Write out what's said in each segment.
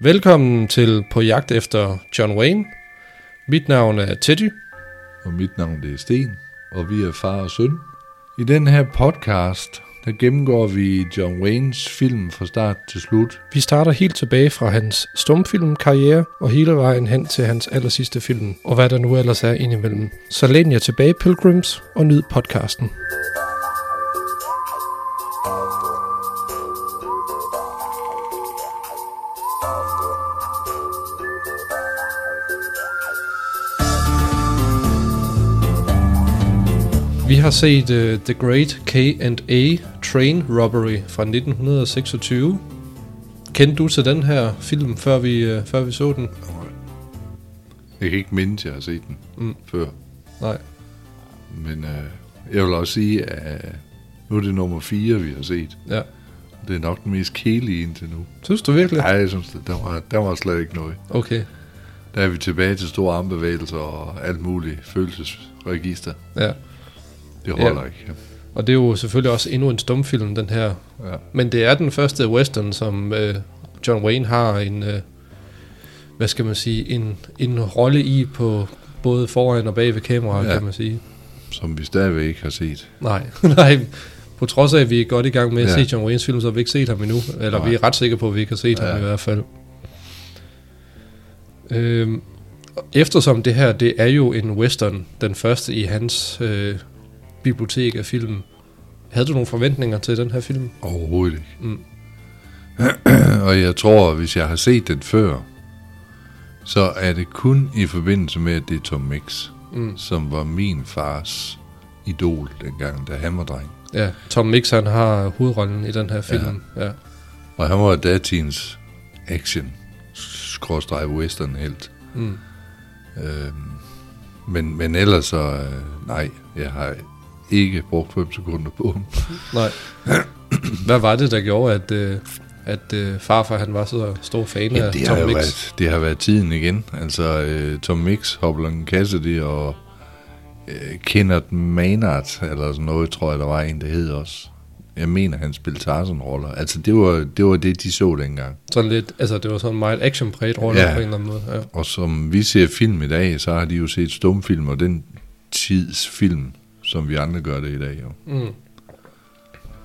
Velkommen til På jagt efter John Wayne. Mit navn er Teddy. Og mit navn det er Sten, og vi er far og søn. I den her podcast, der gennemgår vi John Waynes film fra start til slut. Vi starter helt tilbage fra hans stumfilmkarriere og hele vejen hen til hans allersidste film, og hvad der nu ellers er indimellem. Så læn jer tilbage, Pilgrims, og nyd podcasten. Vi har set uh, The Great K&A Train Robbery fra 1926. Kendte du til den her film, før vi, uh, før vi så den? Jeg kan ikke mindes, jeg har set den Mm. før. Nej. Men øh, jeg vil også sige, at nu er det nummer 4, vi har set. Ja. Det er nok den mest kedelige indtil nu. Synes du virkelig? Nej, jeg synes, det, der, var, der var slet ikke noget. Okay. Der er vi tilbage til store armbevægelser og alt muligt følelsesregister. Ja. Det holder Ja. ikke. Og det er jo selvfølgelig også endnu en stumfilm, den her. Ja. Men det er den første western, som øh, John Wayne har en, øh, hvad skal man sige, en, en rolle i på både foran og bag ved kameraet, ja. Kan man sige. Som vi stadigvæk ikke har set. Nej, nej. På trods af, at vi er godt i gang med at ja. Se John Waynes film, så har vi ikke set ham endnu. Eller Nej. vi er ret sikre på, at vi ikke har set ja. ham i hvert fald. Øhm, eftersom det her, det er jo en western, den første i hans øh, bibliotek af film. Havde du nogle forventninger til den her film? Overhovedet ikke. Mm. og jeg tror, hvis jeg har set den før, så er det kun i forbindelse med, at det er Tom Mix, Mm. som var min fars idol dengang, da han var dreng. Ja, Tom Mix han har hovedrollen i den her film. Ja. ja. Og han var datidens action, skråstreg western helt. Mm. Øhm, men, men ellers så, øh, nej, jeg har ikke brugt 5 sekunder på ham. Nej. Hvad var det, der gjorde, at, øh, at øh, farfar han var så stor fan Ja, af det, Tom har Mix? været, det har været tiden igen. Altså, øh, Tom Mix, Hopland Cassidy og øh, Kenneth Maynard, eller sådan noget, tror jeg, der var en, der hed også. Jeg mener, han spillede Tarzan-roller. Altså, det var, det var det, de så dengang. Sådan lidt, altså det var sådan meget actionpræget rolle ja. Ja. på en eller anden måde. Ja. Og som vi ser film i dag, så har de jo set stumfilm, og den tids film, som vi andre gør det i dag. Jo. Mm.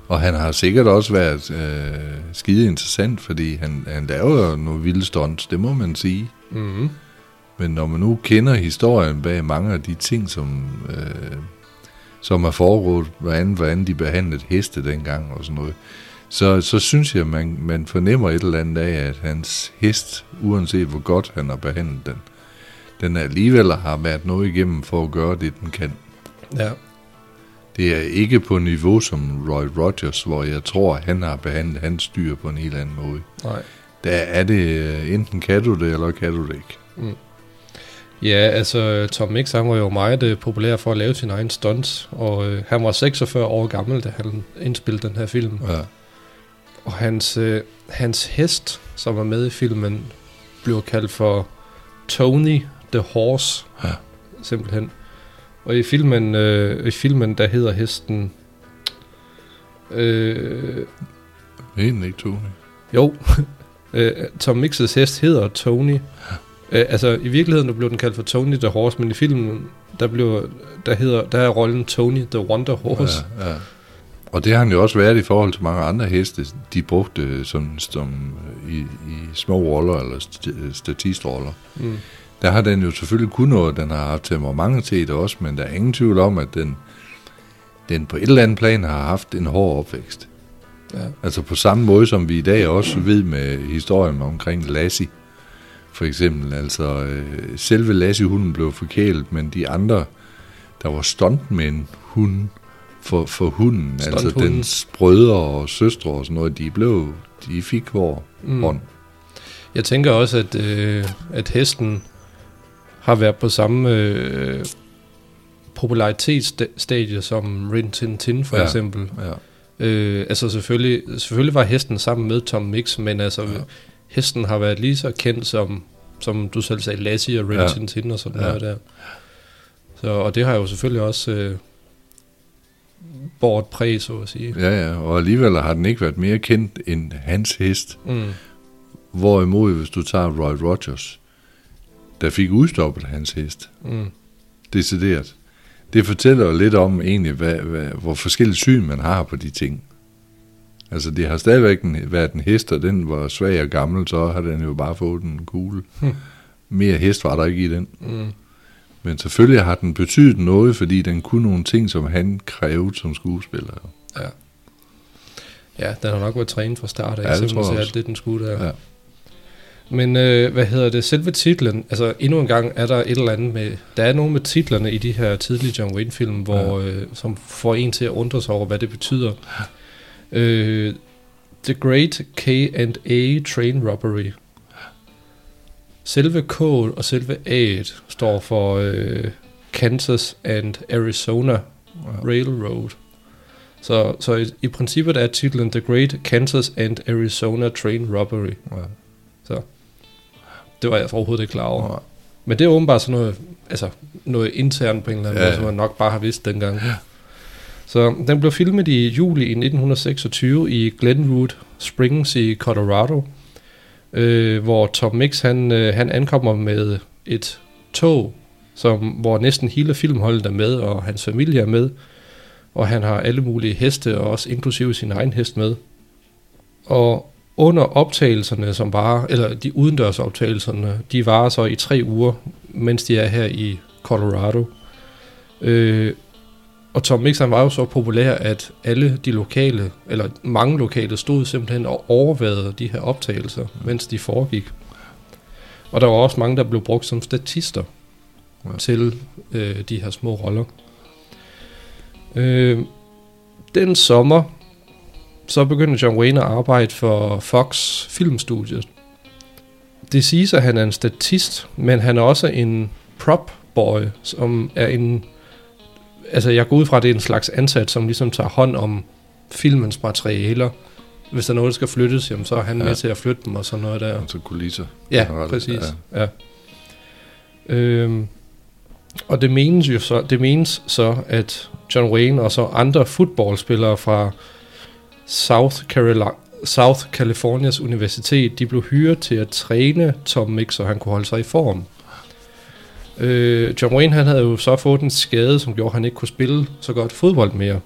Og han har sikkert også været øh, skide interessant, fordi han, han laver jo nogle vilde stunts, det må man sige. Mm. Men når man nu kender historien bag mange af de ting, som, øh, som er foregået, hvordan, hvordan de behandlede heste dengang og sådan noget, så, så synes jeg, man, man fornemmer et eller andet af, at hans hest, uanset hvor godt han har behandlet den, den alligevel har været noget igennem for at gøre det, den kan. Ja. Det er ikke på niveau som Roy Rogers, hvor jeg tror, han har behandlet hans dyr på en helt anden måde. Nej. Der er det, øh, enten kan du det, eller kan du det ikke. Ja, altså Tom Mix han var jo meget øh, populær for at lave sin egen stunts, og øh, han var 46 år gammel, da han indspillede den her film. Ja. Og hans, øh, hans hest, som var med i filmen, blev kaldt for Tony the Horse, Ja. simpelthen. Og i filmen, øh, i filmen der hedder hesten... Øh, Helt ikke, Tony. jo, øh, Tom Mix's hest hedder Tony. Øh, altså, i virkeligheden der blev den kaldt for Tony the Horse, men i filmen, der, blev, der, hedder, der er rollen Tony the Wonder Horse. Ja, ja. Og det har han jo også været i forhold til mange andre heste, de brugte som, som i, i små roller eller st- statistroller. Mm. Der har den jo selvfølgelig kun noget, den har haft temperamentet også, men der er ingen tvivl om, at den, den på et eller andet plan har haft en hård opvækst. Ja. Altså på samme måde, som vi i dag også ved med historien omkring Lassie, for eksempel. Altså øh, selve Lassie-hunden blev forkælet, men de andre, der var stuntmænd, hunden, for, for hunden, altså dens brødre og søstre og sådan noget, de blev, de fik hård Mm. hånd. Jeg tænker også, at, øh, at hesten har været på samme øh, popularitetsstadie som Rin Tin Tin for ja. Eksempel. Ja. Øh, altså selvfølgelig, selvfølgelig var hesten sammen med Tom Mix, men altså ja. Hesten har været lige så kendt som, som du selv sagde, Lassie og Rin ja. Tin Tin og sådan Ja. noget der. Så, og det har jo selvfølgelig også øh, bort præg, så at sige. Ja, ja, og alligevel har den ikke været mere kendt end hans hest, Mm. Hvorimod, hvis du tager Roy Rogers, der fik udstoppet hans hest, Mm. decideret. Det fortæller jo lidt om egentlig, hvad, hvad, hvor forskellige syn man har på de ting. Altså, det har stadigvæk en, været en hest, og den var svag og gammel, så har den jo bare fået en kugle. Hmm. Mere hest var der ikke i den. Mm. Men selvfølgelig har den betydet noget, fordi den kunne nogle ting, som han krævede som skuespiller. Ja. Ja, den har nok været trænet fra start af, Ja, det også. alt det, den skulle der. Ja. Men øh, hvad hedder det? Selve titlen, altså endnu en gang er der et eller andet med, der er nogle med titlerne i de her tidlige John Wayne-film, hvor, øh, som får en til at undre sig over, hvad det betyder. Øh, The Great K&A Train Robbery. Selve K og selve A'et står for øh, Kansas and Arizona Ja. Railroad. Så, så i, i princippet er titlen The Great Kansas and Arizona Train Robbery. Ja. Det var jeg overhovedet ikke klar over. Ja. Men det er åbenbart sådan noget, altså noget internt på en eller anden Ja, måde, ja. som man nok bare har vidst dengang. Så den blev filmet i juli i 1926 i Glenwood Springs i Colorado, øh, hvor Tom Mix han, øh, han ankommer med et tog, som, hvor næsten hele filmholdet er med, og hans familie er med, og han har alle mulige heste, og også inklusive sin egen hest med. Og under optagelserne, som var, eller de udendørs optagelserne, de varer så i tre uger, mens de er her i Colorado. Øh, og Tom Mix han var jo så populær, at alle de lokale, eller mange lokale, stod simpelthen og overvejede de her optagelser, mens de foregik. Og der var også mange, der blev brugt som statister ja. til øh, de her små roller. Øh, den sommer, så begyndte John Wayne at arbejde for Fox Filmstudiet. Det siges, at han er en statist, men han er også en prop boy, som er en... Altså, jeg går ud fra, at det er en slags ansat, som ligesom tager hånd om filmens materialer. Hvis der er noget, der skal flyttes, jamen, så er han Ja. med til at flytte dem og sådan noget der. Altså kulisser. Ja, generelt, præcis. Ja. ja. Øhm, og det menes jo så, det menes så, at John Wayne og så andre fodboldspillere fra South, Carolina, South Californias Universitet, de blev hyret til at træne Tom Mix, så han kunne holde sig i form. Øh, John Wayne han havde jo så fået en skade, som gjorde, at han ikke kunne spille så godt fodbold mere.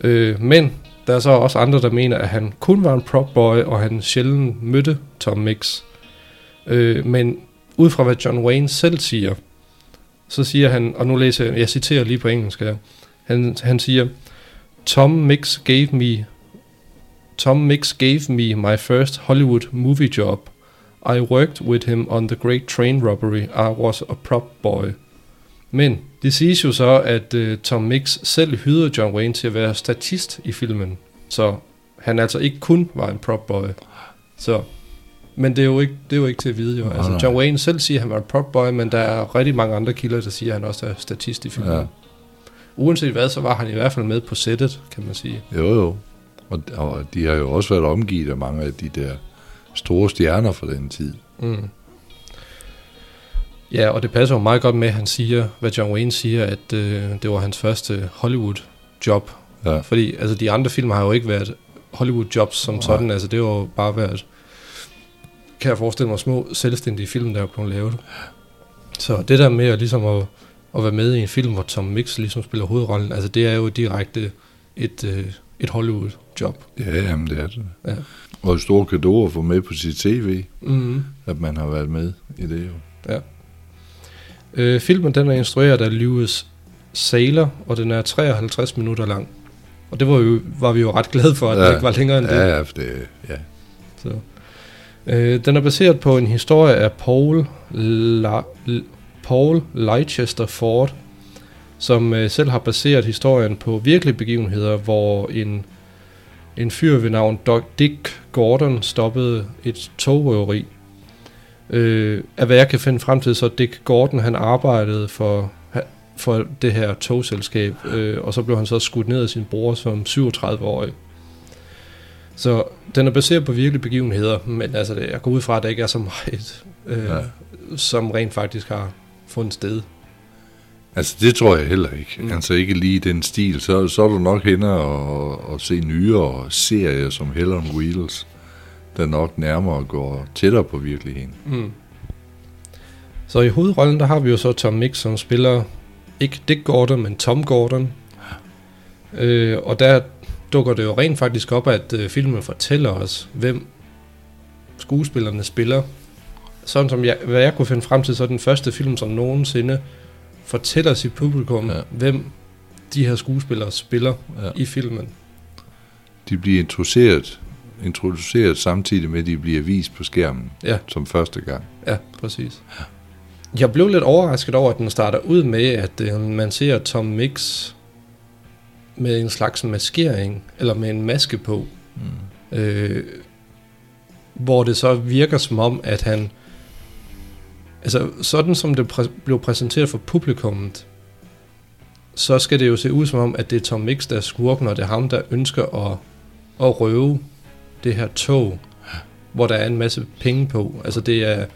Øh, men der er så også andre, der mener, at han kun var en prop boy, og han sjældent mødte Tom Mix. Øh, men ud fra hvad John Wayne selv siger, så siger han, og nu læser jeg, jeg citerer lige på engelsk her, han, han siger, Tom Mix gave me Tom Mix gave me my first Hollywood movie job. I worked with him on the Great Train Robbery. I was a prop boy. Men det siges jo så, at uh, Tom Mix selv hyrede John Wayne til at være statist i filmen. Så han altså ikke kun var en prop boy. Så, men det er jo ikke, det er jo ikke til at vide jo. Altså. John Wayne selv siger, at han var en prop boy, men der er rigtig mange andre kilder, der siger, at han også er statist i filmen. Ja. Uanset hvad, så var han i hvert fald med på sættet, kan man sige. Jo, jo. Og, og de har jo også været omgivet af mange af de der store stjerner fra den tid. Mm. Ja, og det passer jo meget godt med, at han siger, hvad John Wayne siger, at øh, det var hans første Hollywood-job. Ja. Fordi altså, de andre film har jo ikke været Hollywood-jobs som Nej. sådan. Altså, det har jo bare været, kan jeg forestille mig, små selvstændige film, der er blevet lavet. Så det der med at, ligesom at, at være med i en film, hvor Tom Mix ligesom spiller hovedrollen, altså det er jo direkte et, øh, et Hollywood-job. Ja, jamen det er det. Ja. Og et stort kado at få med på sit tv, Mm. at man har været med i det jo. Øh, filmen den er instrueret af Lewis Saylor, og den er 53 minutter lang. Og det var, jo, var vi jo ret glade for, at ja. Ja. den ikke var længere end det. Ja, ja, det, ja. Så. Øh, den er baseret på en historie af Paul, La, Paul Leicester Ford, som øh, selv har baseret historien på virkelige begivenheder, hvor en, en fyr ved navn Dick Gordon stoppede et togrøveri. Øh, af hvad jeg kan finde frem til, så Dick Gordon han arbejdede for, for det her togselskab, øh, og så blev han så skudt ned af sin bror som 37-årig. Så den er baseret på virkelige begivenheder, men altså det, jeg går ud fra, at der ikke er så meget, øh, ja. som rent faktisk har fundet sted. Altså, det tror jeg heller ikke. Mm. Altså, ikke lige den stil. Så, så er du nok henne og, og se nyere serier som Hell on Wheels. der nok nærmere går tættere på virkeligheden. Mm. Så i hovedrollen, der har vi jo så Tom Mix, som spiller ikke Dick Gordon, men Tom Gordon. Øh, og der dukker det jo rent faktisk op, at øh, filmen fortæller os, hvem skuespillerne spiller. Sådan som jeg, hvad jeg kunne finde frem til, så er den første film, som nogensinde fortæller sit publikum, Ja. ja. hvem de her skuespillere spiller Ja. ja. i filmen. De bliver introduceret, introduceret samtidig med, at de bliver vist på skærmen Ja. som første gang. Ja, præcis. Jeg blev lidt overrasket over, at den starter ud med, at øh, man ser Tom Mix med en slags maskering, eller med en maske på, Mm. øh, hvor det så virker som om, at han, altså sådan som det præ- blev præsenteret for publikummet, så skal det jo se ud som om, at det er Tom Mix, der er skurken, og det er ham, der ønsker at, at røve det her tog, hvor der er en masse penge på. Altså det er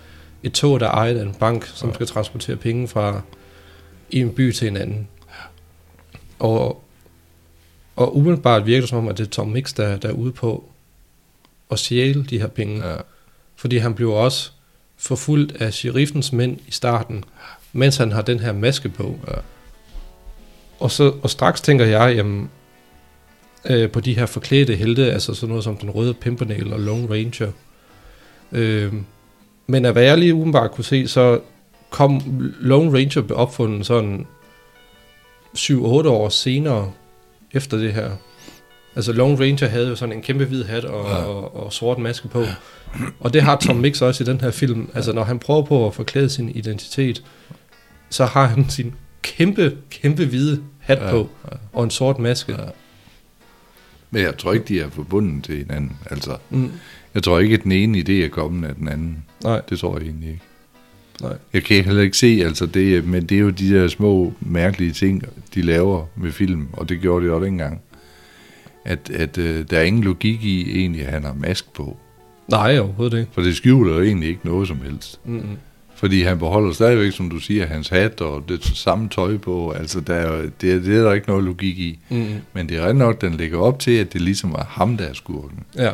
et tog, der er ejet af en bank, som skal transportere penge fra en by til en anden. Og, og umiddelbart virker det som om, at det er Tom Mix, der, der er ude på at stjæle de her penge. Ja. Fordi han bliver også forfulgt af sheriffens mænd i starten, mens han har den her maske på. Ja. Og, så, og straks tænker jeg jamen, øh, på de her forklædte helte, altså sådan noget som den røde Pimpernel og Lone Ranger. Øh, men af hvad jeg lige umiddelbart kunne se, så kom Lone Ranger blev opfundet sådan 7-8 år senere efter det her. Altså Lone Ranger havde jo sådan en kæmpe hvid hat og, Ja. ja. og, og sort maske på. Og det har Tom Mix også i den her film. Altså når han prøver på at forklæde sin identitet, så har han sin kæmpe, kæmpe hvide hat Ja, ja. på ja. og en sort maske. Ja. Men jeg tror ikke, de er forbundet til hinanden. Altså, Mm, jeg tror ikke, at den ene idé er kommet af den anden. nej, Det tror jeg egentlig ikke. nej. Jeg kan heller ikke se, altså det, men det er jo de der små mærkelige ting, de laver med film, og det gjorde de også dengang. At, at øh, der er ingen logik i egentlig, at han har mask på. Nej, overhovedet ikke. For det skjuler jo egentlig ikke noget som helst. Mm, Fordi han beholder stadigvæk, som du siger, hans hat og det samme tøj på. Altså, der er, det, er- det er der ikke noget logik i. mm, Men det er ret nok, den lægger op til, at det ligesom er ham, der er skurken. ja.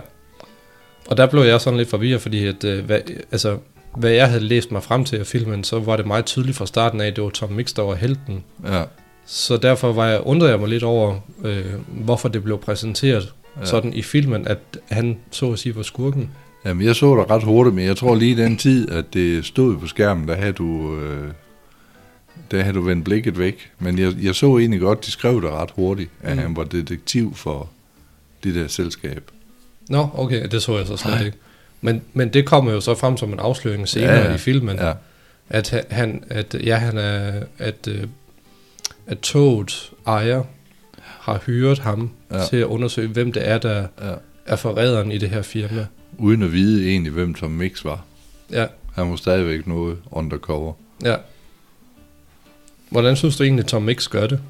Og der blev jeg sådan lidt forvirret, fordi at, øh, hvad, altså, hvad jeg havde læst mig frem til af filmen, så var det meget tydeligt fra starten af, at det var Tom Mix, der var helten. Ja, Så derfor var jeg, undrede jeg mig lidt over, øh, hvorfor det blev præsenteret Ja. sådan i filmen, at han så at sige var skurken. Jamen, jeg så dig ret hurtigt, men jeg tror lige den tid, at det stod på skærmen, der havde du, øh, der havde du vendt blikket væk. Men jeg, jeg så egentlig godt, de skrev det ret hurtigt, at mm. Han var detektiv for det der selskab. Nå, okay, det så jeg så slet Nej. ikke. Men, men det kommer jo så frem som en afsløring senere Ja, ja, i filmen, Ja, at ha- han, at ja, han er, at, øh, at toget ejer har hyret ham Ja. til at undersøge, hvem det er, der ja. er forræderen i det her firma. Uden at vide egentlig, hvem Tom Mix var. Ja, Han var stadigvæk noget undercover. ja. Hvordan synes du egentlig, Tom Mix gør det?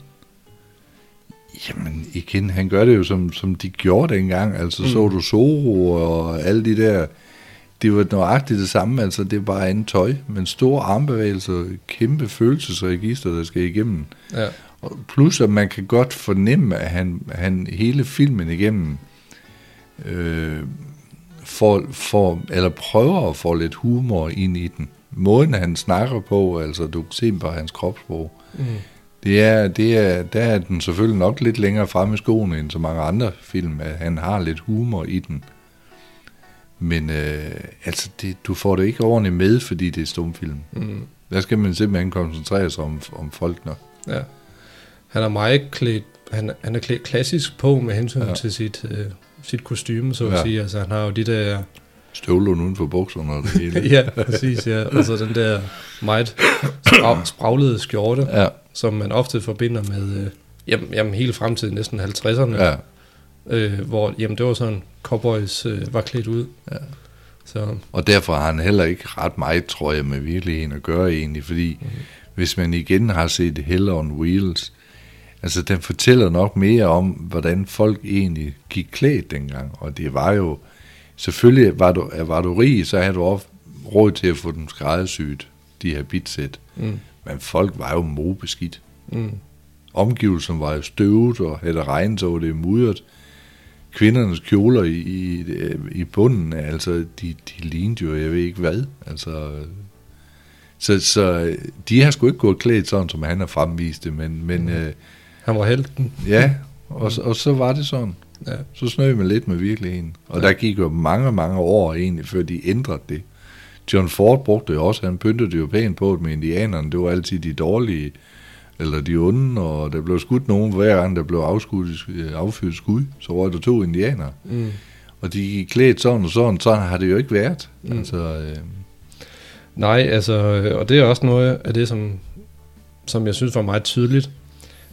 Jamen igen, han gør det jo som, som de gjorde dengang. Altså. Mm. så du Zoro og alle de der, det var nøjagtigt det samme, altså det er bare andet tøj, men store armbevægelser, kæmpe følelsesregister, der skal igennem. Ja, Og plus at man kan godt fornemme, at han, han hele filmen igennem øh, får, får, eller prøver at få lidt humor ind i den. Måden han snakker på, altså du kan se på hans kropssprog, mm. det er, det er, der er den selvfølgelig nok lidt længere fremme i skoene end så mange andre film, at han har lidt humor i den. Men øh, altså, det, du får det ikke ordentligt med, fordi det er stumfilm. Mm. Der skal man simpelthen koncentrere sig om, om folkene. ja. Han er meget klædt, han, han er klædt klassisk på med hensyn Ja. til sit, øh, sit kostume, så at Ja. sige. Altså, han har jo de der Støvlerne uden for bukserne og det hele. ja, præcis, ja. Og så den der meget spraglede skjorte, ja, som man ofte forbinder med, øh, jamen, jamen hele frem til næsten 50'erne, ja. Øh, hvor jamen, det var sådan, cowboys øh, var klædt ud. Ja. Så, Og derfor har han heller ikke ret meget, tror jeg, med virkeligheden at gøre egentlig, fordi mm. hvis man igen har set Hell on Wheels, altså den fortæller nok mere om, hvordan folk egentlig gik klædt dengang, og det var jo, selvfølgelig var du, var du rig, så havde du også råd til at få dem skræddersyet, de her bitsæt, mm, men folk var jo mobeskidt. mm, Omgivelserne var jo støvet, og havde regnet, så var det mudret. Kvindernes kjoler i, i, i bunden, altså de, de lignede jo, jeg ved ikke hvad, altså så, så de har sgu ikke gået klædt sådan, som han har fremvist det, men, men mm. øh, Han var helten. ja, og, og så var det sådan. Ja. Så snød man lidt med virkeligheden. Og der gik jo mange, mange år egentlig, før de ændrede det. John Ford brugte det også, han pyntede jo pænt på det med indianerne, det var altid de dårlige, eller de onde, og der blev skudt nogen hver gang, der blev afskudt, øh, affyret skud, så var der to indianere. Mm. Og de gik klædt sådan og sådan, sådan har det jo ikke været. Mm. Altså, øh, Nej, altså, øh, og det er også noget af det, som, som jeg synes var meget tydeligt.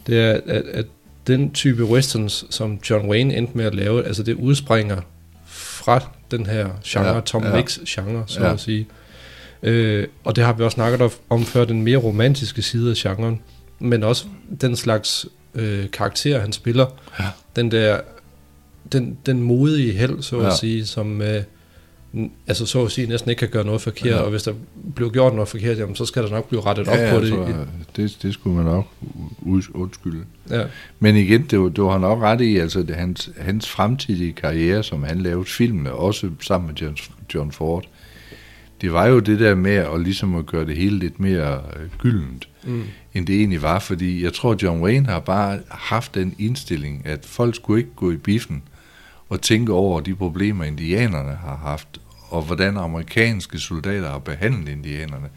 Det er, at, at den type westerns, som John Wayne endte med at lave, altså det udspringer fra den her genre, ja, Tom ja. Mix genre, så Ja. at sige. Øh, og det har vi også snakket om- om før, den mere romantiske side af genren, men også den slags øh, karakter, han spiller. Ja. Den der, den, den modige held, så at Ja. sige, som... Øh, altså så at sige næsten ikke kan gøre noget forkert, ja. Og hvis der bliver gjort noget forkert, jamen, så skal der nok blive rettet op ja, på det. altså, det, det skulle man nok undskylde. Ja, Men igen, det var, det var han nok ret i, altså det, hans, hans fremtidige karriere, som han lavede filmene, også sammen med John, John Ford, det var jo det der med at ligesom at gøre det hele lidt mere øh, gyldent, mm, end det egentlig var, fordi jeg tror, John Wayne har bare haft den indstilling, at folk skulle ikke gå i biffen og tænke over de problemer, indianerne har haft, og hvordan amerikanske soldater har behandlet indianerne.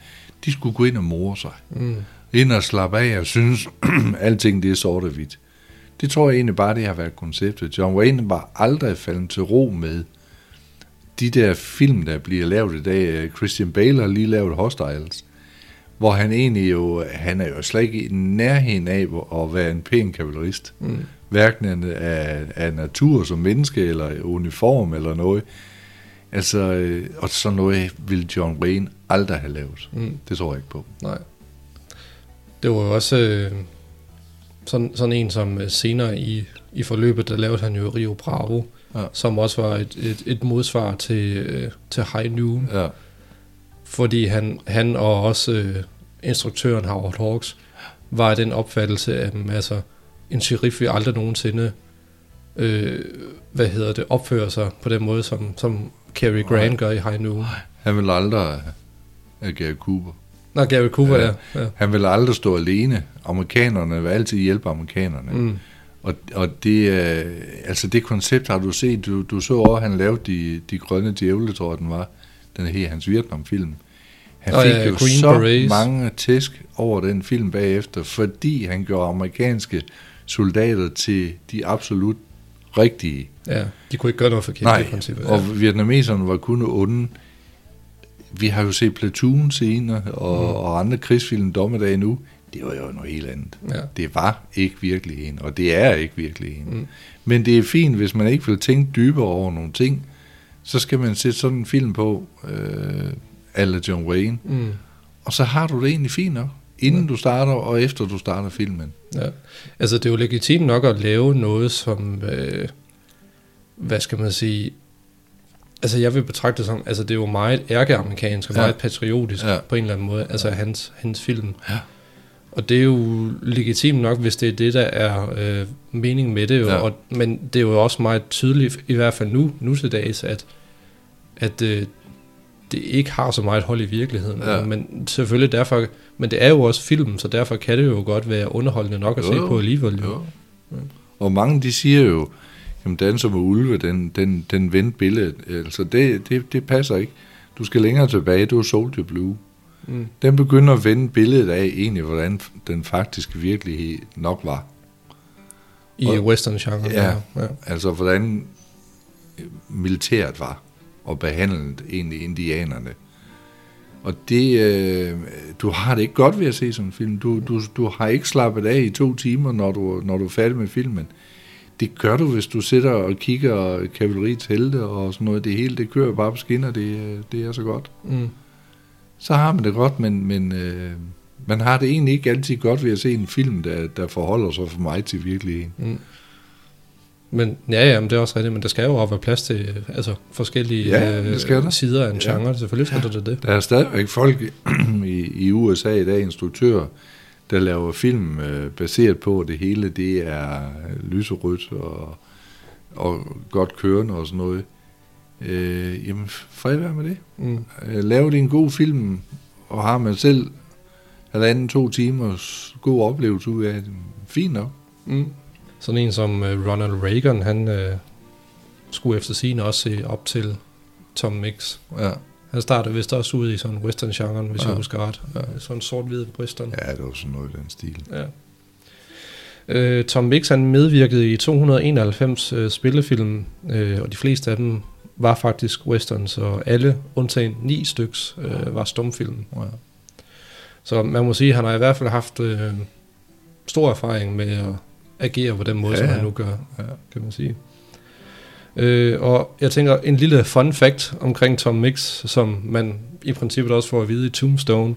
De skulle gå ind og more sig mm, ind og slappe af og synes, alting det er sort og hvidt. Det tror jeg egentlig bare, det har været konceptet. John Wayne var aldrig faldet til ro med de der film, der bliver lavet i dag. Christian Bale har lige lavet Hostiles, hvor han egentlig jo, han er jo slet ikke i nærheden af at være en pæn kavalerist. mm. Hverken af, af natur som menneske, eller uniform, eller noget. Altså, øh, og sådan noget vil John Wayne aldrig have lavet. Mm. Det tror jeg ikke på. Nej. Det var jo også øh, sådan, sådan en, som øh, senere i, i forløbet, der lavede han jo Rio Bravo, Ja. som også var et, et, et modsvar til, øh, til High Noon, Ja. Fordi han, han og også øh, instruktøren Howard Hawks var af den opfattelse, at mm, altså, en sheriff vil aldrig nogensinde øh, hvad hedder det, opføre sig på den måde, som, som Cary Grant Nej. gør i High Noon. Han vil aldrig have Gary Cooper. Nå, Gary Cooper, ja. Ja. ja. Han vil aldrig stå alene. Amerikanerne vil altid hjælpe amerikanerne. Mm. Og, og det, øh, altså det koncept har du set. Du, du så også, han lavede de, de grønne djævle, tror jeg den var. Den her hans Vietnam-film. Han fik ja, jo Green så Berets. mange tæsk over den film bagefter, fordi han gjorde amerikanske soldater til de absolut rigtige. ja. De kunne ikke gøre noget forkert Nej, i princippet. Ja. og vietnameserne var kun onde. Vi har jo set Platoon senere, og, mm. og andre krigsfilm, Dommedag nu. Det var jo noget helt andet. Ja. Det var ikke virkelig en, og det er ikke virkelig en. Mm. Men det er fint, hvis man ikke vil tænke dybere over nogle ting, så skal man sætte sådan en film på, øh, alle John Wayne, Mm. og så har du det egentlig fint nok, inden du starter, og efter du starter filmen. Ja. Altså, det er jo legitimt nok at lave noget, som, øh, hvad skal man sige, altså jeg vil betragte det som, altså det er jo meget ærkeamerikansk og Ja. meget patriotisk Ja. på en eller anden måde, altså hans, hans film. Ja. Og det er jo legitimt nok, hvis det er det, der er øh, meningen med det. Jo. Ja. Og, men det er jo også meget tydeligt, i hvert fald nu, nu til dags, at, at øh, det ikke har så meget hold i virkeligheden. Ja. Men selvfølgelig derfor, men det er jo også film, så derfor kan det jo godt være underholdende nok at Jo, se på alligevel. Jo. Jo. Og mange de siger jo, jamen danser med ulve, den, den, den vendte billedet. Altså det, det, det passer ikke. Du skal længere tilbage, du er Soldier Blue. Mm. Den begynder at vende billedet af egentlig, hvordan den faktiske virkelighed nok var. I Og- western-genren. Ja. ja. Altså hvordan militæret var og behandlet egentlig indianerne. Og det, øh, du har det ikke godt ved at se sådan en film. Du, du, du har ikke slappet af i to timer, når du, når du er færdig med filmen. Det gør du, hvis du sidder og kigger kavaleriets helte og sådan noget. Det hele, det kører bare på skinner, det, øh, det er så godt. Mm. Så har man det godt, men, men øh, man har det egentlig ikke altid godt ved at se en film, der, der forholder sig for mig til virkeligheden. Mm. Men ja, ja, men det er også rigtigt, men der skal jo også være plads til øh, altså, forskellige Ja, det skal der. sider af en Ja. genre. Selvfølgelig skal der det. Der er stadigvæk folk i, i USA i dag, instruktører, der laver film øh, baseret på, at det hele det er lyserødt og, og godt kørende og sådan noget. Øh, jamen, fred være med det. Mm. Øh, lave det en god film, og har man selv halvanden, to timers god oplevelse ud af det. Fint nok. Mm. Sådan en som uh, Ronald Reagan, han uh, skulle efter sin også se op til Tom Mix. Ja, Han startede vist også ud i sådan western-genren, hvis ja. Jeg husker ret. Ja. Ja. Sådan sort-hvid western. ja det var sådan noget i den stil. Ja. Øh, Tom Mix han medvirkede i 291 øh, spillefilm, øh, og de fleste af dem var faktisk westerns, og alle, undtagen ni styks, øh, var stumfilm. Ja. Så man må sige, at han har i hvert fald haft øh, stor erfaring med at agere på den måde, Ja, ja, som han nu gør, Ja. kan man sige. Øh, og jeg tænker, en lille fun fact omkring Tom Mix, som man i princippet også får at vide i Tombstone,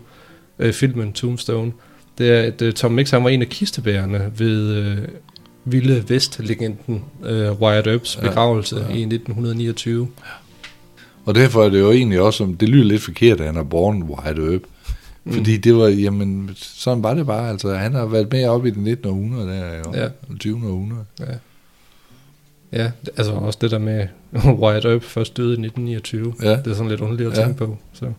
øh, filmen Tombstone, det er, at øh, Tom Mix han var en af kistebærerne ved øh, Vilde Vest-legenden øh, Wyatt Earps Ja, begravelse ja. i 1929. Og derfor er det jo egentlig også, det lyder lidt forkert, at han er born wide up. Mm. Fordi det var, jamen, sådan var det bare. Altså, han har været med op i det 19. århundrede der, jo. Ja. Ja. 20. århundrede. Ja. Ja, altså også det der med Wyatt Earp først døde i 1929. Ja. Det er sådan lidt underligt at Ja. tænke på. Så.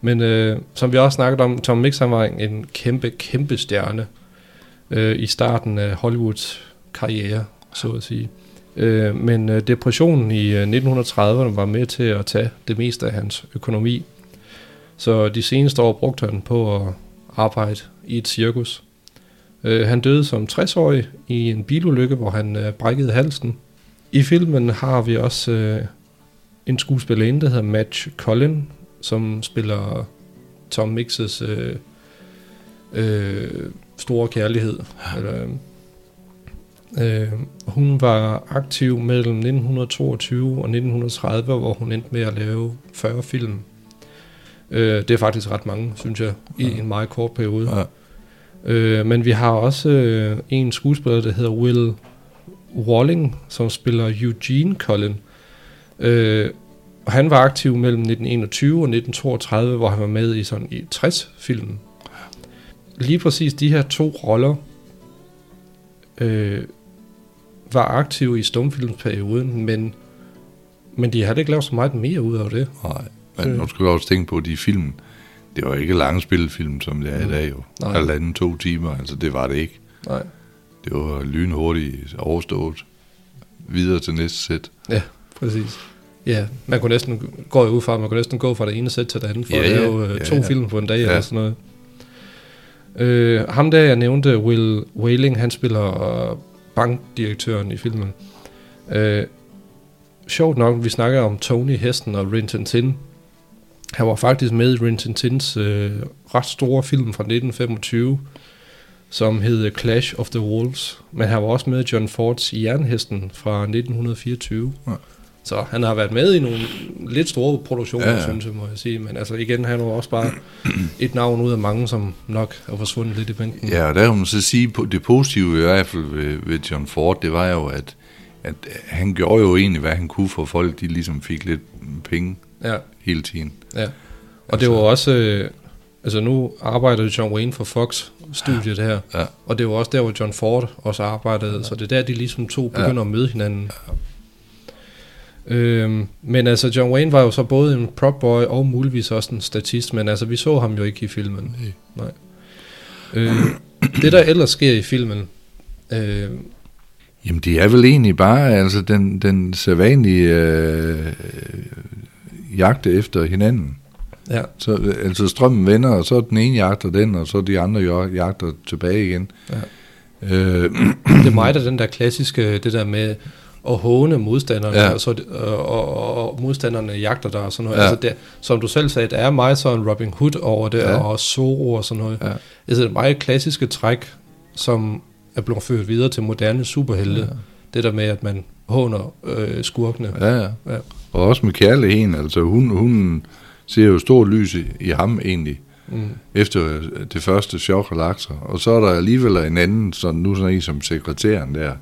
Men øh, som vi også snakket om, Tom Mix han var en kæmpe, kæmpe stjerne øh, i starten af Hollywoods karriere, så at sige. Øh, men øh, depressionen i øh, 1930'erne var med til at tage det meste af hans økonomi. Så de seneste år brugte han på at arbejde i et cirkus. Øh, han døde som 60-årig i en bilulykke, hvor han øh, brækkede halsen. I filmen har vi også øh, en skuespillerinde, der hedder Match Collin, som spiller Tom Mixes øh, øh, store kærlighed. Eller, øh, hun var aktiv mellem 1922 og 1930, hvor hun endte med at lave 40 film. Øh, det er faktisk ret mange, synes jeg, i Ja. en meget kort periode. Ja. Øh, men vi har også øh, en skuespiller, der hedder Will Walling, som spiller Eugene Cullen. Øh, og han var aktiv mellem 1921 og 1932, hvor han var med i sådan i 60 film. Lige præcis de her to roller øh, var aktive i stumfilmsperioden, men, men de har heller ikke lavet så meget mere ud af det. Nej, men Øh. nu skal du også tænke på, at de film, det var ikke lange spillefilm, som det er i Mm. dag jo. Nej. Halvanden, to timer, altså det var det ikke. Nej. Det var lynhurtigt overstået. Videre til næste sæt. Præcis. Ja, man kunne næsten gå ud fra, man kunne næsten gå fra det ene sæt til det andet, for Ja, at ja. lave øh, Ja, to ja. film på en dag Ja. eller sådan noget. Øh, ham der, jeg nævnte, Will Whaling, han spiller bankdirektøren i filmen. Øh, sjovt nok, vi snakker om Tony Hesten og Rin Tin Tin. Han var faktisk med i Rin Tin Tins øh, ret store film fra 1925, som hed Clash of the Wolves. Men han var også med i John Fords Jernhesten fra 1924. Ja. Så han har været med i nogle lidt store produktioner, ja, Ja, ja. ja. synes jeg, må jeg sige. Men altså igen, han var også bare et navn ud af mange, som nok er forsvundet lidt i bænken. Ja, og der kan man så sige, det positive i hvert fald ved, ved John Ford, det var jo, at, at han gjorde jo egentlig, hvad han kunne for folk, de ligesom fik lidt penge ja. hele tiden. Ja, og det var også, øh, altså nu arbejder John Wayne for Fox studiet her, Ja. og det var også der, hvor John Ford også arbejdede, ja. så det er der, de ligesom to begynder ja. at møde hinanden. Øhm, men altså, John Wayne var jo så både en prop boy og muligvis også en statist, men altså, vi så ham jo ikke i filmen. Nej. Øh, det, der ellers sker i filmen, øh, Jamen, det er vel egentlig bare altså, den, den sædvanlige øh, jagt efter hinanden. ja, Så, øh, altså strømmen vender, og så den ene jagter den, og så de andre jagter tilbage igen. Ja. Øh, det er meget af den der klassiske, det der med at håne modstanderne, ja. Og, så, det- og, og, og modstanderne jagter dig og sådan noget. Ja. Altså det, som du selv sagde, der er meget sådan Robin Hood over det, ja. Og Zorro og sådan noget. Ja. Altså det er meget klassiske træk, som er blevet ført videre til moderne superhelte. Ja. Det der med, at man håner øh, skurkene. ja, ja. Ja. Og også med kærligheden, altså hun, hun ser jo stort lys i, i ham egentlig, Mm. efter det første chok lagt sig. Og så er der alligevel en anden, sådan, nu sådan en som sekretæren der.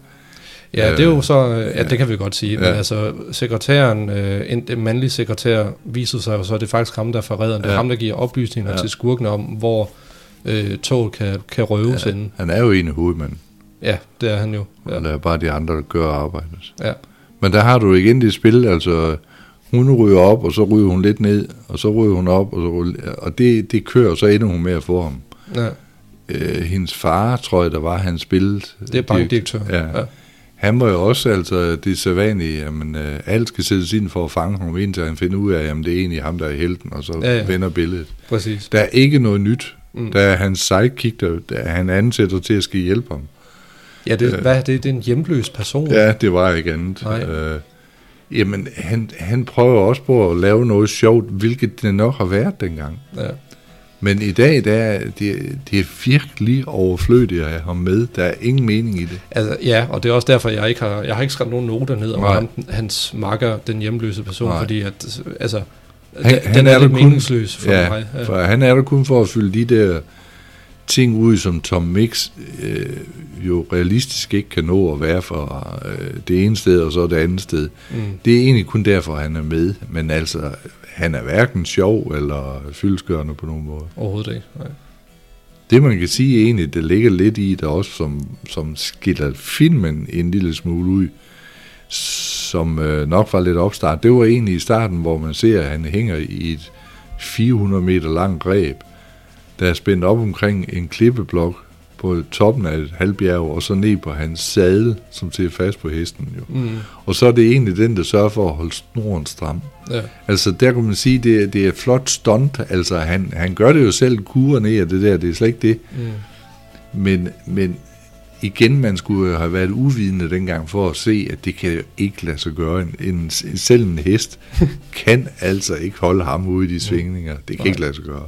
Ja, det er jo så, øh, ja, det kan vi godt sige, men Ja. altså sekretæren, øh, en, den mandlige sekretær, viser sig jo så, at det er faktisk ham, der er forræderen. Det er ham, der giver oplysninger ja. Til skurkene om, hvor øh, toget kan, kan røves ja. Inden. han er jo en af hovedmanden. Ja, det er han jo. Ja. Og lader bare de andre der gør arbejdet. Ja. Men der har du igen det spil, altså hun ryger op, og så ryger hun lidt ned, og så ryger hun op, og, så ryger, og det, det kører, så ender hun med at få ham. ja. Øh, hendes far, tror jeg, der var, han spillede. Det er bankdirektør. Ja. ja. Han var jo også altså det sædvanlige, jamen øh, alt skal sættes ind for at fange ham, indtil han finder ud af, at det er egentlig ham, der er helten, og så Ja, ja, vender billedet. Præcis. Der er ikke noget nyt. Mm. Der er hans sidekick, der, der han ansætter til at skal hjælpe ham. Ja, det, Øh. hvad er det? Det er en hjemløs person. Ja, det var ikke andet. Nej. Øh, jamen, han, han prøver også på at lave noget sjovt, hvilket det nok har været dengang. ja. Men i dag, der er, det, det er virkelig overflødigt at have ham med. Der er ingen mening i det. Altså, ja, og det er også derfor, jeg ikke har, jeg har ikke skrevet nogen noter ned om ham, hans makker, den hjemløse person, Nej. fordi at, altså, Han- den han er, er lidt kun- meningsløs for ja, mig. Ja. for han er der kun for at fylde de der ting ud, som Tom Mix øh, jo realistisk ikke kan nå at være fra øh, det ene sted og så det andet sted. Mm. Det er egentlig kun derfor, han er med, men altså, han er hverken sjov eller fyldskørende på nogen måde. Overhovedet ikke. Nej. Det man kan sige egentlig, det ligger lidt i der også, som, som skiller filmen en lille smule ud, som øh, nok var lidt opstart. Det var egentlig i starten, hvor man ser, at han hænger i et 400 meter langt greb, der er spændt op omkring en klippeblok på toppen af et halvbjerg, og så ned på hans sadel, som sidder fast på hesten jo. Mm. Og så er det egentlig den, der sørger for at holde snoren stram. Ja. Altså, der kan man sige, det, er- det er et flot stunt. Altså, han, han gør det jo selv, kurer ned af det der, det er slet ikke det. Mm. Men, men igen, man skulle have været uvidende dengang for at se, at det kan jo ikke lade sig gøre. En, en, selv en hest kan altså ikke holde ham ude i de svingninger. Det kan Nej. ikke lade sig gøre.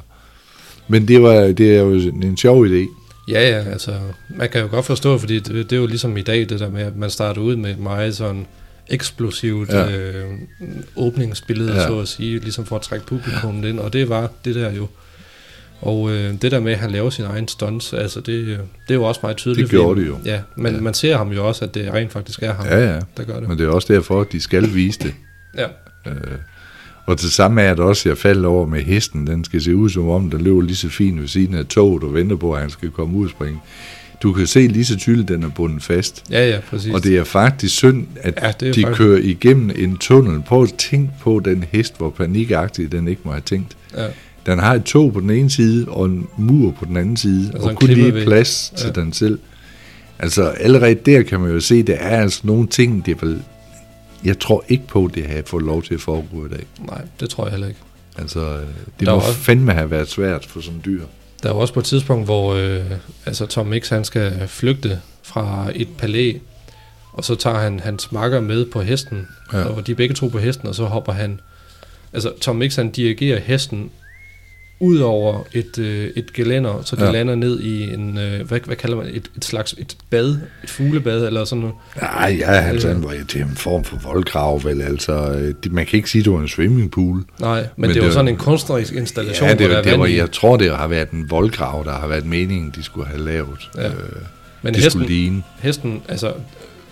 Men det, var, det er jo en sjov idé. Ja, ja, altså, man kan jo godt forstå, fordi det, det er jo ligesom i dag, det der med, at man starter ud med et meget sådan eksplosivt Ja. øh, åbningsbillede, Ja. så at sige, ligesom for at trække publikum ind, og det var det der jo. Og øh, det der med, at han laver sin egen stunts, altså det, det er jo også meget tydeligt. Det gjorde fordi- det jo. Ja, men ja. man ser ham jo også, at det rent faktisk er ham, Ja, ja. der gør det. Men det er også derfor, at de skal vise det. Ja, Øh, og til samme er det også, jeg faldt over med hesten. Den skal se ud som om, den løber lige så fint ved siden af toget og venter på, at han skal komme ud og springe. Du kan se lige så tydeligt, at den er bundet fast. ja, ja, præcis. Og det er faktisk synd, at Ja, de faktisk- kører igennem en tunnel. Prøv at tænke på den hest, hvor panikagtig den ikke må have tænkt. ja, Den har et tog på den ene side, og en mur på den anden side, Altså og kun lige klippevæg. plads til Ja. den selv. Altså allerede der kan man jo se, der er altså nogle ting, det er vel... Jeg tror ikke på, det har fået lov til at foregå i dag. nej, det tror jeg heller ikke. Altså, øh, det Der må også- fandme have været svært for sådan en dyr. Der er også på et tidspunkt, hvor øh, altså Tom Mix han skal flygte fra et palæ, og så tager han hans makker med på hesten, ja. og de er begge to på hesten, og så hopper han... Altså Tom Mix han dirigerer hesten ud over et, øh, et gelænder, så det Ja. lander ned i en, øh, hvad, hvad kalder man et, et slags et bad, et fuglebad eller sådan noget. Nej, ja, altså, Øh. det er en form for voldgrav, vel? Altså, øh, de- man kan ikke sige, det var en swimmingpool. Nej, men, Men det, det var sådan en kunstnerisk installation, Ja, det, hvor der var, er det vand var, jeg tror, det har været en voldgrav, der har været meningen, de skulle have lavet. Ja. Øh, Men det hesten, skulle ligne. hesten, altså,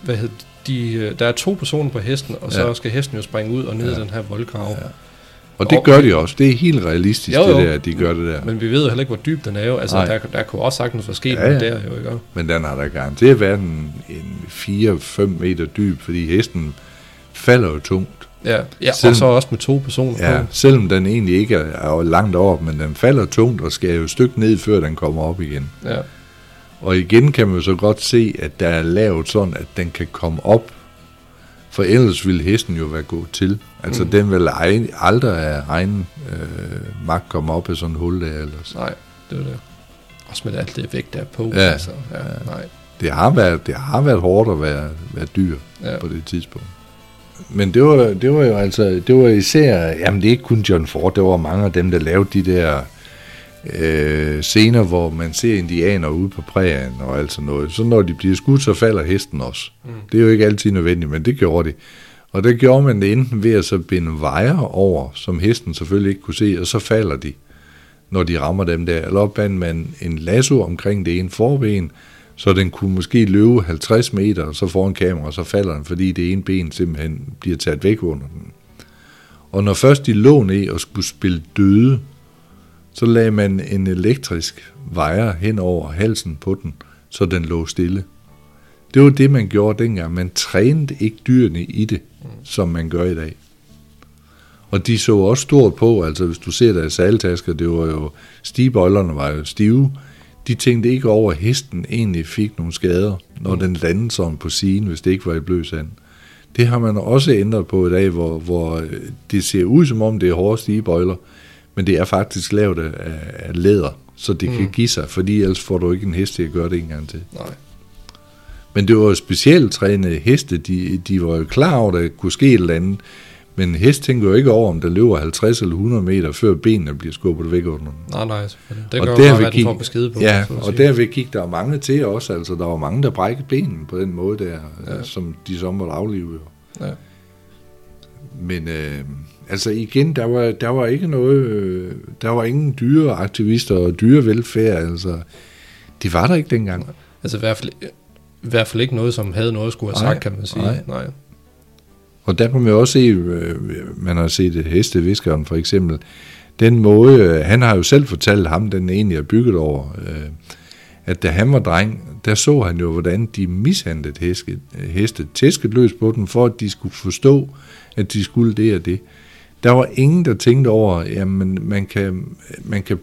hvad hed, de, øh, der er to personer på hesten, og så Ja. skal hesten jo springe ud og ned Ja. i den her voldgrav. Ja. Og det gør de også. Det er helt realistisk, Jo, jo. det der, at de gør det der. Men vi ved jo heller ikke, hvor dyb den er jo. Altså, Nej. der, der kunne også sagtens være sket Ja, ja, der jo, ikke? Men den har da garanteret været en, en 4-5 meter dyb, fordi hesten falder jo tungt. Ja, ja Selvom- og så også med to personer Ja, på. selvom den egentlig ikke er, er langt op, men den falder tungt og skal jo et stykke ned, før den kommer op igen. Ja, Og igen kan man jo så godt se, at der er lavet sådan, at den kan komme op, for ellers ville hesten jo være gået til. Altså mm. Den vil aldrig af egen øh, magt komme op i sådan en hul der ellers. nej, det var det. Også med alt det vægt, der er på. Ja. Altså, ja, Ja. nej. Det har været, det har været hårdt at være, være dyr Ja. på det tidspunkt. Men det var, det var jo altså, det var især, jamen det er ikke kun John Ford, det var mange af dem, der lavede de der øh, scener, hvor man ser indianer ude på prærien og alt sådan noget. Så når de bliver skudt, så falder hesten også. Mm. Det er jo ikke altid nødvendigt, men det gjorde de. Og der gjorde man det enten ved at så binde vejer over, som hesten selvfølgelig ikke kunne se, og så falder de, når de rammer dem der. Eller opbandt man en lasso omkring det ene forben, så den kunne måske løbe 50 meter, og så foran kamera, og så falder den, fordi det ene ben simpelthen bliver taget væk under den. Og når først de lå ned og skulle spille døde, så lagde man en elektrisk vejer hen over halsen på den, så den lå stille. Det var det, man gjorde dengang. Man trænede ikke dyrene i det, som man gør i dag. Og de så også stort på, altså hvis du ser deres saltasker, det var jo, stigebøjlerne var jo stive. De tænkte ikke over, at hesten egentlig fik nogle skader, når den landede sådan på siden, hvis det ikke var i blød sand. Det har man også ændret på i dag, hvor, hvor øh, det ser ud som om, det er hårde stigebøjler, men det er faktisk lavet af, af læder, så det mm. kan give sig, fordi ellers får du ikke en hest til at gøre det en gang til. Nej. Men det var jo specielt trænede heste, de, de var jo klar over, at der kunne ske et eller andet, men en hest tænker jo ikke over, om der løber 50 eller 100 meter, før benene bliver skubbet væk under den. Nej, nej, selvfølgelig. Det Og kan jo bare gik- får besked på. Ja, og derved gik der mange til også, altså der var mange, der brækkede benene på den måde der, ja. som de så måtte aflive. Jo. Ja. Men øh, altså igen, der var, der var ikke noget, øh, der var ingen dyreaktivister og dyrevelfærd, altså det var der ikke dengang. Altså i hvert fald, i hvert fald ikke noget, som havde noget at skulle have Nej, sagt, kan man sige. nej. nej. Og der kan man jo også se, øh, man har set det hesteviskeren for eksempel, den måde, øh, han har jo selv fortalt ham, den egentlig er bygget over, øh, at da han var dreng, der så han jo, hvordan de mishandlede heste, heste tæsket løs på dem, for at de skulle forstå, at de skulle det og det. Der var ingen, der tænkte over, jamen man kan, man kan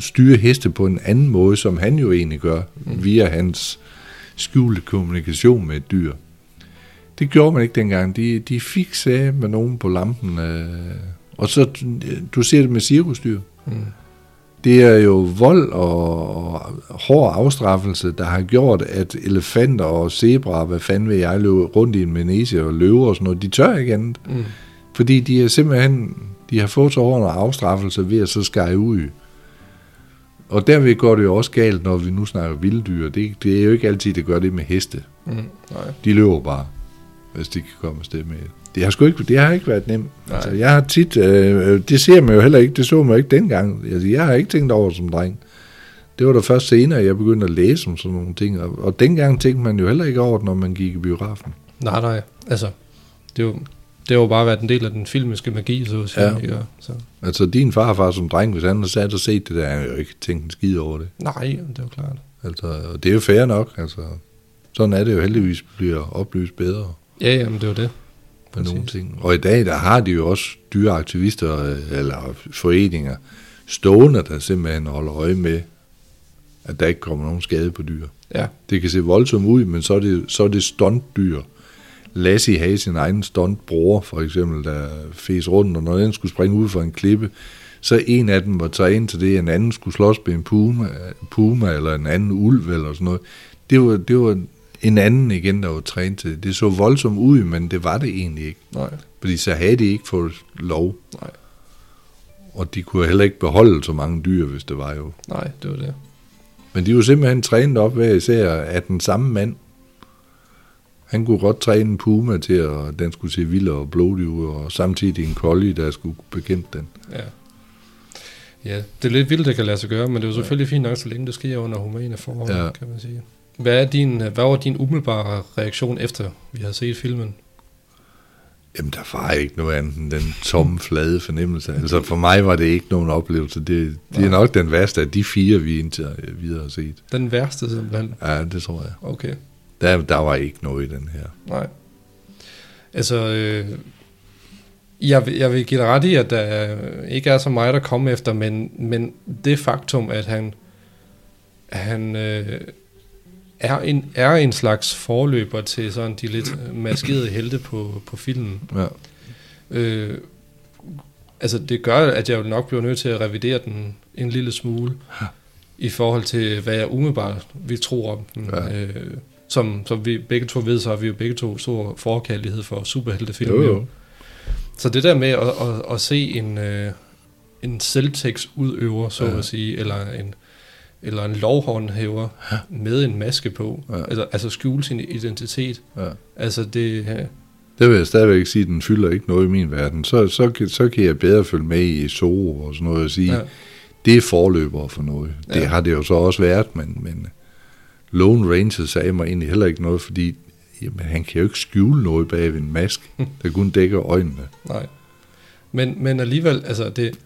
styre heste på en anden måde, som han jo egentlig gør, via hans skjulte kommunikation med et dyr. Det gjorde man ikke dengang. De, de fik sagde med nogen på lampen. Øh, og så, du ser det med cirkusdyr. Mm. Det er jo vold og, og hård afstraffelse, der har gjort, at elefanter og zebraer, hvad fanden vil jeg, løber rundt i en manege og løver og sådan noget, de tør ikke andet. Mm. Fordi de er simpelthen, de har fået så en afstraffelse ved at så skære ud. Og derved går det jo også galt, når vi nu snakker vilddyr. Det, det er jo ikke altid, det gør det med heste. Mm. Nej. De løber bare, hvis de kan komme afsted med det. Det har, sgu ikke, det har ikke været nemt. Nej. Altså, jeg har tit, øh, det ser man jo heller ikke, det så man jo ikke dengang. Altså, jeg har ikke tænkt over som dreng. Det var da først senere, jeg begyndte at læse om sådan nogle ting. Og, og dengang tænkte man jo heller ikke over det, når man gik i biografen. Nej, nej. Altså, det er jo, det har jo bare været en del af den filmiske magi, så at sige. Ja. Ikke? Så, Altså din farfar som dreng, hvis han havde sat og set det der, han jo ikke tænkt en skid over det. nej, det er jo klart. Altså, og det er jo fair nok. Altså, sådan er det jo heldigvis, bliver oplyst bedre Ja, jamen, det er jo det. på nogle ting. Og i dag, der har de jo også dyreaktivister øh, eller foreninger stående, der simpelthen holder øje med, at der ikke kommer nogen skade på dyr. Ja, Det kan se voldsomt ud, men så er det, så er det stuntdyr. Lassie havde sin egen stuntbror, for eksempel, der fes rundt, og når den skulle springe ud fra en klippe, så en af dem var trænet til det, en anden skulle slås med en puma, puma eller en anden ulv eller sådan noget. Det var, det var en anden igen, der var trænet til det. Det så voldsomt ud, men det var det egentlig ikke. nej, Fordi så havde de ikke fået lov, nej, og de kunne heller ikke beholde så mange dyr, hvis det var jo. nej, det var det. Men de var simpelthen trænet op hver især af den samme mand. Han kunne godt træne en puma til, at den skulle se vild og blodig ud, og samtidig en collie, der skulle bekæmpe den. Ja. Ja, det er lidt vildt, det kan lade sig gøre, men det er jo selvfølgelig fint nok, så længe det sker under humane forhold, Ja. ja. kan man sige. Hvad, er din, hvad var din umiddelbare reaktion efter, vi har set filmen? Jamen, der var ikke noget andet end den tomme, flade fornemmelse. Altså, for mig var det ikke nogen oplevelse. Det, det er nok den værste af de fire, vi indtil videre har set. Den værste simpelthen. Ja, det tror jeg. Okay, Der, der var ikke noget i den her. nej. Altså, øh, jeg, vil- jeg vil give dig ret i, at der ikke er så meget at komme efter, men, men det faktum, at han, han øh, er, en, er en slags forløber til sådan de lidt maskerede helte på, på filmen, Ja. Øh, altså det gør, at jeg nok blive nødt til at revidere den en lille smule i forhold til, hvad jeg umiddelbart vil tro om den. Ja. Øh, som, som vi begge to ved, så har vi jo begge to stor forkærlighed for superheltefilm. Jo, jo. Så det der med at, at, at se en, øh, en selvtægtsudøver, så Ja. at sige, eller en, eller en lovhåndhæver med en maske på, Ja. altså, altså skjule sin identitet, Ja. altså det, øh, Det vil jeg stadigvæk sige, at den fylder ikke noget i min verden. Så, så, så kan jeg bedre følge med i Zoo og sådan noget og sige, ja, ja. det er forløber for noget. Det Ja. har det jo så også været, men, men Lone Ranger sagde mig egentlig heller ikke noget, fordi jamen, han kan jo ikke skjule noget bag ved en mask, der kun dækker øjnene. Nej. Men, men alligevel, altså det,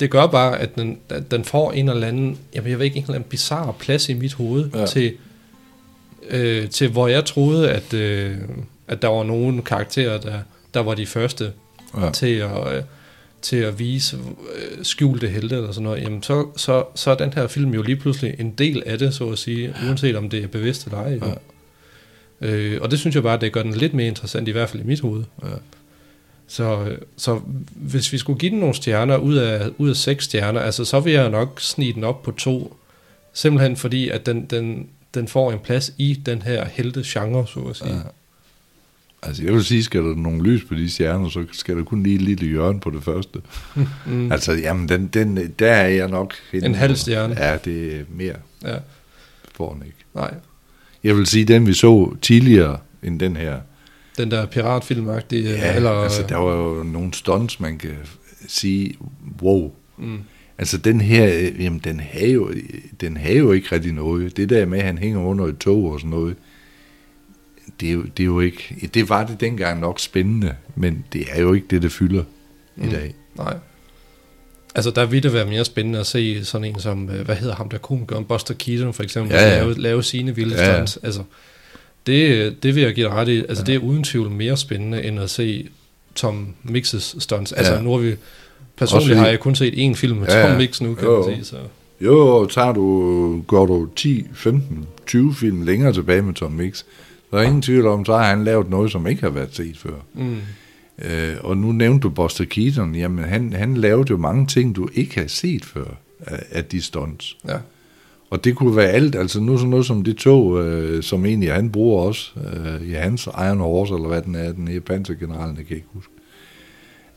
det gør bare, at den, at den får en eller anden, jamen jeg ved ikke, en eller anden bizarre plads i mit hoved ja. til, øh, til hvor jeg troede, at, øh, at der var nogle karakterer, der, der var de første Ja. til at, øh, til at vise øh, skjulte helte eller sådan noget, jamen så, så, så er den her film jo lige pludselig en del af det, så at sige, uanset om det er bevidst eller ej. Ja. Øh, og det synes jeg bare, det gør den lidt mere interessant, i hvert fald i mit hoved. Ja. Så, så hvis vi skulle give den nogle stjerner ud af, ud af seks stjerner, altså så vil jeg nok snige den op på to. Simpelthen fordi, at den, den, den får en plads i den her helte genre, så at sige. Ja. Altså jeg vil sige, skal der nogle lys på de stjerner, så skal der kun lige et lille hjørne på det første. Mm. Altså, jamen, den, den, der er jeg nok... En halv stjerne. Ja, det er mere Ja, får den ikke. nej. Jeg vil sige, den vi så tidligere end den her. Den der piratfilmagtige, Ja, eller... altså der var jo nogle stunts, man kan sige, wow. mm, Altså den her, jamen den havde jo, den havde jo ikke rigtig noget. Det der med, at han hænger under et tog og sådan noget, det er, jo, det er jo ikke, det var det dengang nok spændende, men det er jo ikke det, det fylder mm. i dag. nej. Altså, der ville det være mere spændende at se sådan en som, øh, hvad hedder ham der komikeren, Buster Keaton for eksempel, Ja, ja. lave, lave sine vilde Ja, ja. stunts. Altså, det, det vil jeg give dig ret i. Altså, Ja. det er uden tvivl mere spændende, end at se Tom Mixes stunts. Altså, Ja. nu har vi... Personligt fordi- har jeg kun set én film med Ja, Tom. Mix nu, kan Jo, man sige. Så. Jo, tager du, går du 10, 15, 20 film længere tilbage med Tom Mix, så er ingen tvivl om, så har han lavet noget, som ikke har været set før. Mm. Øh, og nu nævnte du Buster Keaton, jamen han, han lavede jo mange ting, du ikke har set før af, af de stunts. Ja. Og det kunne være alt, altså nu sådan noget som de to, øh, som egentlig han bruger også, øh, i hans Iron Horse, eller hvad den er, den er pansergeneralen, det kan jeg ikke huske.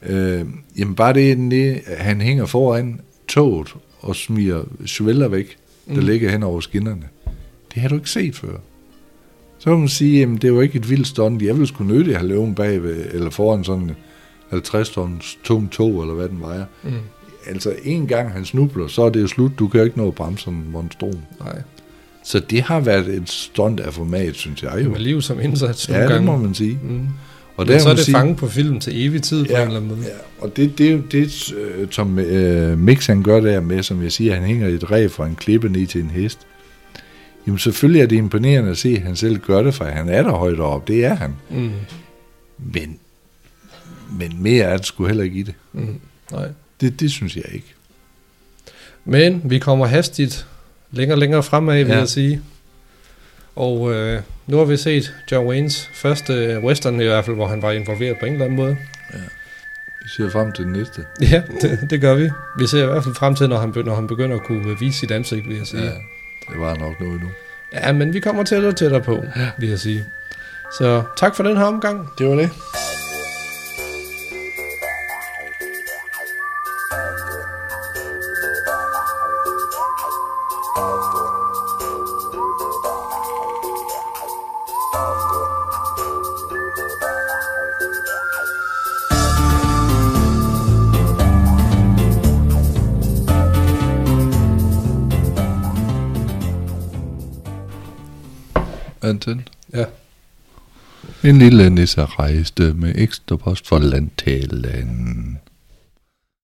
Øh, jamen bare det, det, han hænger foran toget og smiger svæller væk, der Mm. ligger hen over skinnerne. Det har du ikke set før. Så kan man sige, jamen det jo ikke et vildt stunt. Jeg ville sgu nødt have løven bagved, eller foran sådan en 50 tons tung tog, eller hvad den vejer. Mm. Altså en gang han snubler, så er det jo slut. Du kan jo ikke nå at bremse sådan en monstrum. Nej. Så det har været et stunt af format, synes jeg jo. Med liv som indsats nogle Ja, det gange. må man sige. Mm. Og der Men så er det sige, fanget på film til evig tid på Ja, en eller anden måde. Ja, og det, det er jo det, øh, som øh, Mix han gør der med, som jeg siger, han hænger i et ræb fra en klippe ned til en hest. Jamen selvfølgelig er det imponerende at se, at han selv gør det, for han er der højt op. Det er han. Mm. Men, men mere er det sgu heller ikke i det. Mm. Nej. det. Det synes jeg ikke. Men vi kommer hastigt længere og længere fremad, vil Ja. jeg sige. Og øh, nu har vi set John Waynes første western i hvert fald, hvor han var involveret på en eller anden måde. Vi ser frem til den næste. Ja, det, det gør vi. Vi ser i hvert fald frem til, når han, når han begynder at kunne vise sit ansigt, vil jeg sige. Ja, Ja, det var nok noget nu. ja men vi kommer tættere og tættere på, Ja. vil jeg sige. Så tak for den her omgang. Det var det. En lille nisse rejste med ekstra post for landtalen.